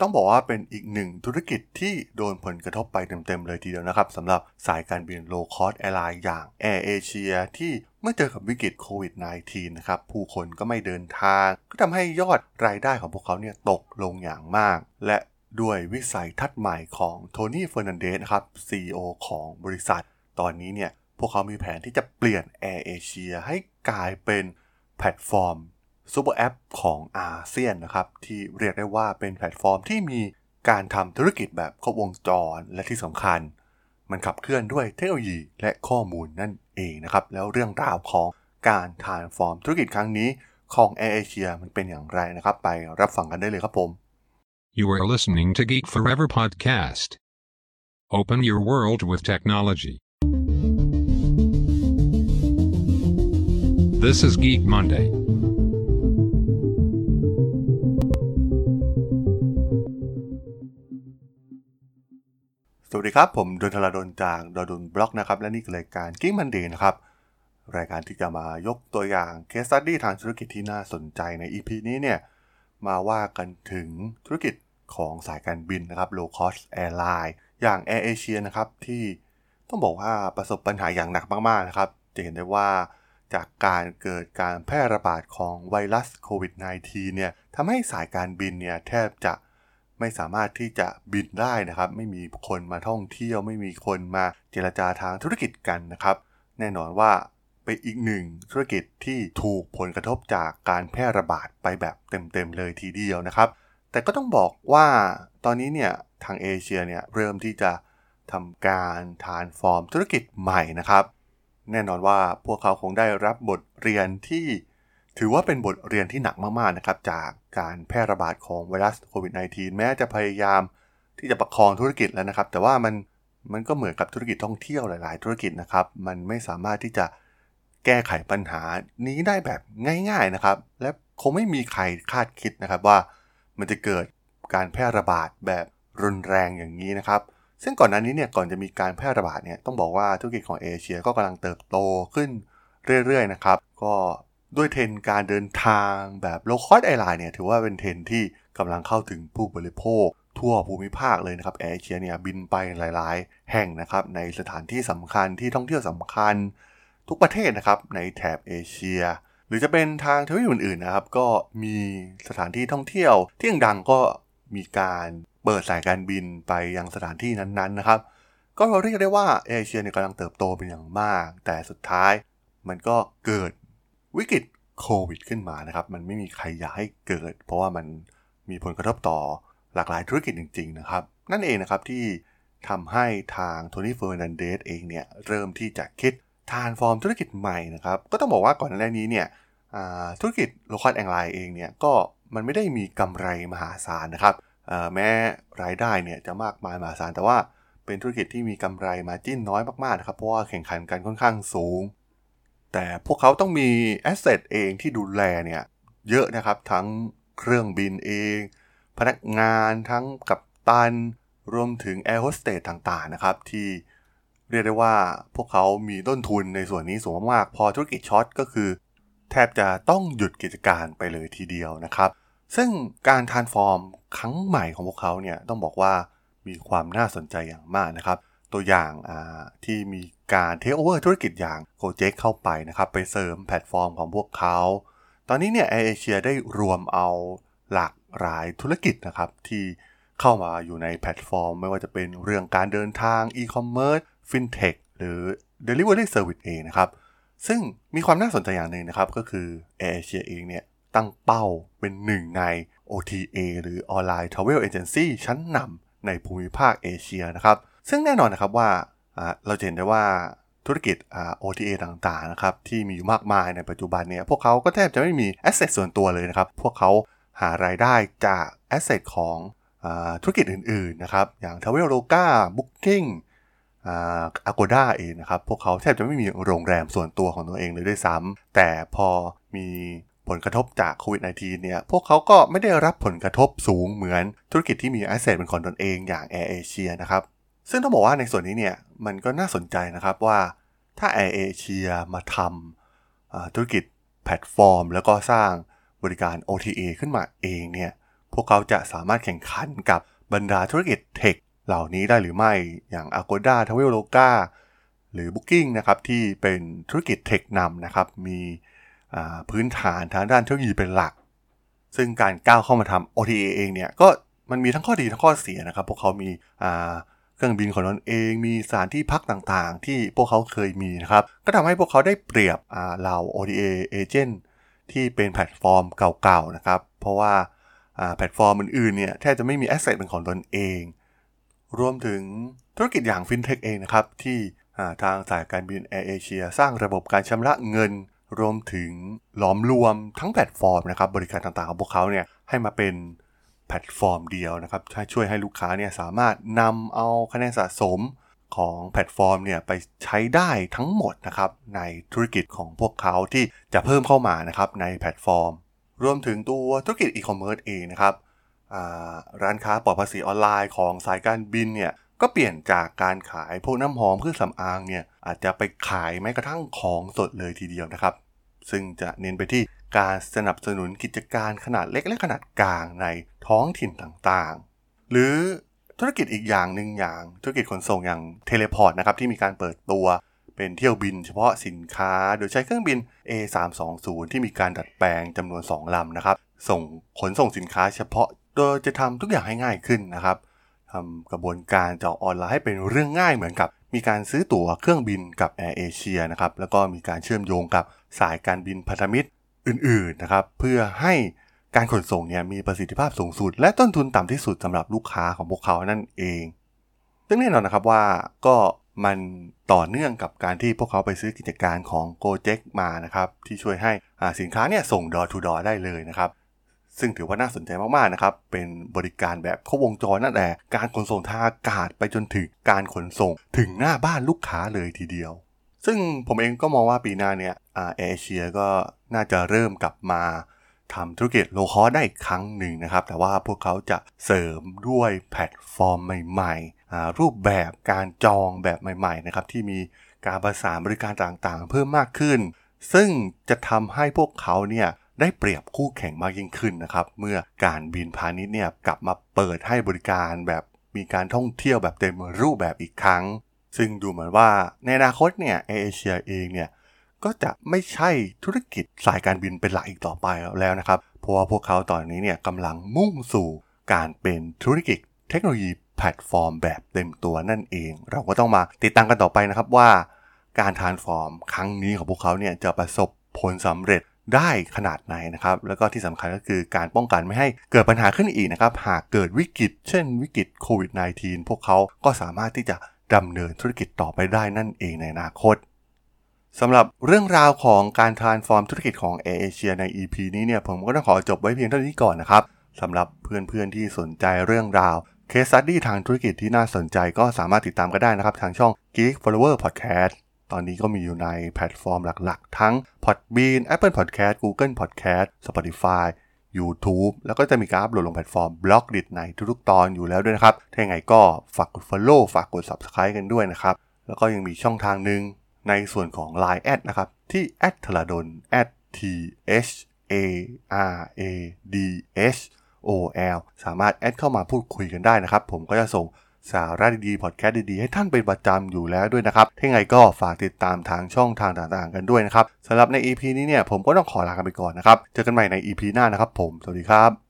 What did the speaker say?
ต้องบอกว่าเป็นอีกหนึ่งธุรกิจที่โดนผลกระทบไปเต็มๆเลยทีเดียวนะครับสำหรับสายการบิน low cost airline อย่าง Air Asia ที่เมื่อเจอกับวิกฤตโควิด -19 นะครับ ผู้คนก็ไม่เดินทาง ก็ทำให้ยอดรายได้ของพวกเขาเนี่ยตกลงอย่างมาก และด้วยวิสัยทัศน์ใหม่ของ Tony Fernandes ครับ CEO ของบริษัท ตอนนี้เนี่ยพวกเขามีแผนที่จะเปลี่ยน Air Asia ให้กลายเป็นแพลตฟอร์ม super app ของอาเซียนนะครับที่เรียกได้ว่าเป็นแพลตฟอร์มที่มีการทำธุรกิจแบบครบวงจรและที่สำคัญ มันขับเคลื่อนด้วยเทคโนโลยีและข้อมูลนั่นเองนะครับ แล้วเรื่องราวของการ transform ธุรกิจครั้งนี้ของ Air Asia มันเป็นอย่างไรนะครับ ไปรับฟังกันได้เลยครับผม You are listening to Geek Forever podcast. Open your world with technology. This is Geek Monday. วัสดีครับ ผมด.ดล จาก ด.ดล็อกนะครับ และนี่คือรายการ Geek Monday นะครับ รายการที่จะมายกตัวอย่าง case study ทางธุรกิจที่น่าสนใจใน EP นี้เนี่ย มาว่ากันถึงธุรกิจของสายการบินนะครับ low cost airline อย่าง Air Asia นะครับที่ต้องบอกว่าประสบปัญหาอย่างหนักมากๆนะครับ จะเห็นได้ว่าจากการเกิดการแพร่ระบาดของไวรัสโควิด -19 เนี่ยทำให้สายการบินเนี่ยแทบจะ ไม่สามารถที่จะบินได้นะครับ ไม่มีคนมาท่องเที่ยว ไม่มีคนมาเจรจาทางธุรกิจกันนะครับ แน่นอนว่าเป็นอีกหนึ่งธุรกิจที่ถูกผลกระทบจากการแพร่ระบาดไปแบบเต็มๆเลยทีเดียวนะครับ แต่ก็ต้องบอกว่าตอนนี้เนี่ยทางเอเชียเนี่ยเริ่มที่จะทำการทานฟอร์มธุรกิจใหม่นะครับ แน่นอนว่าพวกเขาคงได้รับบทเรียนที่ ถือว่าเป็นบทเรียนที่หนักมากๆนะครับจากการแพร่ระบาดของไวรัสโควิด -19 แม้จะพยายามที่จะประคองธุรกิจแล้วนะครับ แต่ว่ามันมันก็เหมือนกับธุรกิจท่องเที่ยวหลาย ๆ ธุรกิจนะครับ มันไม่สามารถที่จะแก้ไขปัญหานี้ได้แบบง่าย ๆนะครับ และคงไม่มีใครคาดคิดนะครับว่ามันจะเกิดการแพร่ระบาดแบบรุนแรงอย่างนี้นะครับ ซึ่งก่อนหน้านี้เนี่ยก่อนจะมีการแพร่ระบาดเนี่ยต้องบอกว่าธุรกิจของเอเชียก็กำลังเติบโตขึ้นเรื่อยๆนะครับ ก็ ด้วยเทรนด์การเดินทางแบบ low cost airline เนี่ยถือว่าเป็นเทรนด์ที่กำลังเข้าถึงผู้บริโภค ทั่วภูมิภาคเลยนะครับ Air Asia เนี่ยบินไปหลาย ๆ แห่งนะครับในสถานที่สำคัญที่ท่องเที่ยวสำคัญ ทุกประเทศนะครับในแถบเอเชีย หรือจะเป็นทางทวีปอื่น ๆ นะครับ ก็มีสถานที่ท่องเที่ยว ที่ดังก็มีการเปิดสายการบินไปยังสถานที่นั้น ๆ นะครับ ก็เราเรียกได้ว่าเอเชียเนี่ยกำลังเติบโตเป็นอย่างมาก แต่สุดท้ายมันก็เกิด วิกฤตโควิดขึ้นมานะครับ มันไม่มีใครอยากให้เกิด เพราะว่ามันมีผลกระทบต่อหลากหลายธุรกิจจริง ๆ นะครับ นั่นเองนะครับที่ทำให้ทาง Tony Fernandes เองเนี่ยเริ่มที่จะคิด transform ธุรกิจใหม่นะครับ ก็ต้องบอกว่าก่อนหน้านี้เนี่ยธุรกิจ low cost airline เองเนี่ยก็มันไม่ได้มีกำไรมหาศาลนะครับแม้รายได้เนี่ยจะมากมายมหาศาลแต่ว่าเป็นธุรกิจที่มีกำไร margin น้อยมากๆนะครับเพราะว่าแข่งขันกันค่อนข้างสูง แต่พวกเขาต้องมี asset เองที่ดูแลเนี่ยเยอะนะครับทั้งเครื่องบินเอง พนักงานทั้งกัปตัน รวมถึงแอร์โฮสเตสต่างๆนะครับ ที่เรียกได้ว่าพวกเขามีต้นทุนในส่วนนี้สูงมากพอธุรกิจช็อกก็คือ แทบจะต้องหยุดกิจการไปเลยทีเดียวนะครับ ซึ่งการ transform ครั้งใหม่ของพวกเขาเนี่ยต้องบอกว่ามีความน่าสนใจอย่างมากนะครับ ตัวอย่างที่มี การเทคโอเวอร์ธุรกิจอย่างโ o เจ k เข้าไปนะครับไปเสริมแพลตฟอร์มของพวกเขา ตอนนี้เนี่ย Air Asia ได้รวมเอาหลากหลายธุรกิจนะครับที่เข้ามาอยู่ในแพลตฟอร์ม ไม่ว่าจะเป็นเรื่องการเดินทางอีคอมเมิร์ซฟินเทคหรือ Delivery Service เองนะครับ ซึ่งมีความน่าสนใจอย่างหนึ่งนะครับก็คือ Air Asia เองเนี่ยตั้งเป้าเป็นหนึ่งใน OTA หรือ Online Travel Agency ชั้นนำในภูมิภาคเอเชียนะครับ ซึ่งแน่นอนนะครับว่า เราเห็นได้ว่าธุรกิจ OTA ต่างๆนะครับที่มีอยู่มากมายในปัจจุบันเนี่ยพวกเขาก็แทบจะไม่มี asset ส่วนตัวเลยนะครับพวกเขาหารายได้จาก asset ของธุรกิจอื่นๆนะครับอย่าง Traveloka Booking Agoda เองนะครับ พวกเขาแทบจะไม่มีโรงแรมส่วนตัวของตัวเองเลยด้วยซ้ำแต่พอมีผลกระทบจากโควิด -19 เนี่ย พวกเขาก็ไม่ได้รับผลกระทบสูงเหมือนธุรกิจที่มี asset เป็นของตนเองอย่าง Air Asia นะครับ ซึ่งต้องบอกว่าในส่วนนี้เนี่ยมันก็น่าสนใจนะครับว่าถ้า Air Asia มาทำธุรกิจแพลตฟอร์ม แล้วก็สร้างบริการ OTA ขึ้นมาเองเนี่ยพวกเขาจะสามารถแข่งขันกับบรรดาธุรกิจเทคเหล่านี้ได้หรือไม่อย่าง Agoda Traveloka หรือ Booking นะครับที่เป็นธุรกิจเทคนำนะครับมีพื้นฐานทางด้านเทคโนโลยีเป็นหลัก ซึ่งการก้าวเข้ามาทำ OTA เองเนี่ยก็มันมีทั้งข้อดีทั้งข้อเสียนะครับ พวกเขามี เครื่องบินของตนเอง มีสถานที่พักต่างๆ ที่พวกเขาเคยมีนะครับ ก็ทำให้พวกเขาได้เปรียบเรา OTA agent ที่เป็นแพลตฟอร์มเก่าๆนะครับ เพราะว่าแพลตฟอร์มอื่นๆเนี่ยแทบจะไม่มี asset เป็นของตนเอง รวมถึงธุรกิจอย่างฟินเทคเองนะครับ ที่ทางสายการบิน Air Asia สร้างระบบการชำระเงิน รวมถึงหลอมรวมทั้งแพลตฟอร์มนะครับบริการต่างๆของพวกเขาเนี่ยให้มาเป็น แพลตฟอร์มเดียวนะครับช่วยให้ลูกค้าเนี่ยสามารถนำเอาคะแนนสะสมของแพลตฟอร์มเนี่ยไปใช้ได้ทั้งหมดนะครับในธุรกิจของพวกเขาที่จะเพิ่มเข้ามานะครับในแพลตฟอร์ม รวมถึงตัวธุรกิจอีคอมเมิร์ซเองนะครับร้านค้าปลอดภาษีออนไลน์ของสายการบินเนี่ยก็เปลี่ยนจากการขายพวกน้ำหอมเครื่องสำอางเนี่ยอาจจะไปขายแม้กระทั่งของสดเลยทีเดียวนะครับ ซึ่งจะเน้นไปที่ การสนับสนุนกิจการขนาดเล็กและขนาดกลางในท้องถิ่นต่างๆ หรือธุรกิจอีกอย่างหนึ่งอย่าง ธุรกิจขนส่งอย่างเทเลพอร์ตนะครับที่มีการเปิดตัวเป็นเที่ยวบินเฉพาะสินค้าโดยใช้เครื่องบิน A320 ที่มีการดัดแปลงจำนวน 2ลำนะครับ ส่งขนส่งสินค้าเฉพาะโดยจะทำทุกอย่างให้ง่ายขึ้นนะครับทำกระบวนการจองออนไลน์ให้เป็นเรื่องง่ายเหมือนกับ มีการซื้อตั๋วเครื่องบินกับแอร์เอเชียนะครับแล้วก็มีการเชื่อมโยงกับสายการบินพันธมิตร อื่นๆนะครับ เพื่อให้การขนส่งเนี่ยมีประสิทธิภาพสูงสุด และต้นทุนต่ำที่สุดสำหรับลูกค้าของพวกเขานั่นเอง ซึ่งแน่นอนนะครับว่าก็มันต่อเนื่องกับการที่พวกเขาไปซื้อกิจการของ g o j e k มานะครับที่ช่วยให้สินค้าเนี่ยส่งดอทูดอได้เลยนะครับ ซึ่งถือว่าน่าสนใจมากๆนะครับ เป็นบริการแบบครบวงจรนั่นแหละการขนส่งทางอากาศไปจนถึงการขนส่งถึงหน้าบ้านลูกค้าเลยทีเดียว ซึ่งผมเองก็มองว่าปีหน้าเนี่ยแอร์เอเชียก็น่าจะเริ่มกลับมาทำธุรกิจ low cost ได้อีกครั้งหนึ่งนะครับ แต่ว่าพวกเขาจะเสริมด้วยแพลตฟอร์มใหม่ๆ รูปแบบการจองแบบใหม่ๆนะครับที่มีการประสานบริการต่างๆ เพิ่มมากขึ้น ซึ่งจะทำให้พวกเขาเนี่ยได้เปรียบคู่แข่งมากยิ่งขึ้นนะครับ เมื่อการบินพาณิชย์เนี่ยกลับมาเปิดให้บริการแบบมีการท่องเที่ยวแบบเต็มรูปแบบอีกครั้ง ซึ่งดูเหมือนว่าในอนาคตเนี่ยแอร์เอเชียเองเนี่ยก็จะไม่ใช่ธุรกิจสายการบินเป็นหลักอีกต่อไปแล้วนะครับ เพราะว่าพวกเขาตอนนี้เนี่ยกำลังมุ่งสู่การเป็นธุรกิจเทคโนโลยีแพลตฟอร์มแบบเต็มตัวนั่นเอง เราก็ต้องมาติดตามกันต่อไปนะครับว่า การ transform ครั้งนี้ของพวกเขาเนี่ยจะประสบผลสำเร็จได้ขนาดไหนนะครับ แล้วก็ที่สำคัญก็คือการป้องกันไม่ให้เกิดปัญหาขึ้นอีกนะครับ หากเกิดวิกฤต เช่นวิกฤตโควิด -19 พวกเขาก็สามารถที่จะ ดำเนินธุรกิจต่อไปได้นั่นเองในอนาคตสำหรับเรื่องราวของการ transform ธุรกิจของแอร์เอเชียใน EP นี้เนี่ยผมก็ต้องขอจบไว้เพียงเท่านี้ก่อนนะครับสำหรับเพื่อนๆที่สนใจเรื่องราว case study ทางธุรกิจที่น่าสนใจก็สามารถติดตามกันได้นะครับ ทางช่อง Geek Forever Podcast ตอนนี้ก็มีอยู่ในแพลตฟอร์มหลักๆ ทั้ง Podbean Apple Podcast Google Podcast Spotify YouTube แล้วก็จะมีการอัปโหลดลงแพลตฟอร์ม Blockdit ในทุกๆตอนอยู่แล้วด้วยนะครับ ถ้าอย่างไรก็ฝากกด Follow ฝากกด Subscribe กันด้วยนะครับ แล้วก็ยังมีช่องทางหนึ่งในส่วนของ Line แอดนะครับ ที่ a t l a d o n t h a r a d h o l สามารถแอดเข้ามาพูดคุยกันได้นะครับ ผมก็จะส่ง สาระดีๆพอดแคสต์ดีๆ ให้ท่านเป็นประจำอยู่แล้วด้วยนะครับถ้าไงก็ฝากติดตามทางช่องทางต่างๆ กันด้วยนะครับสำหรับใน EP นี้เนี่ยผมก็ต้องขอลากันไปก่อนนะครับ เจอกันใหม่ใน EP หน้านะครับผม สวัสดีครับ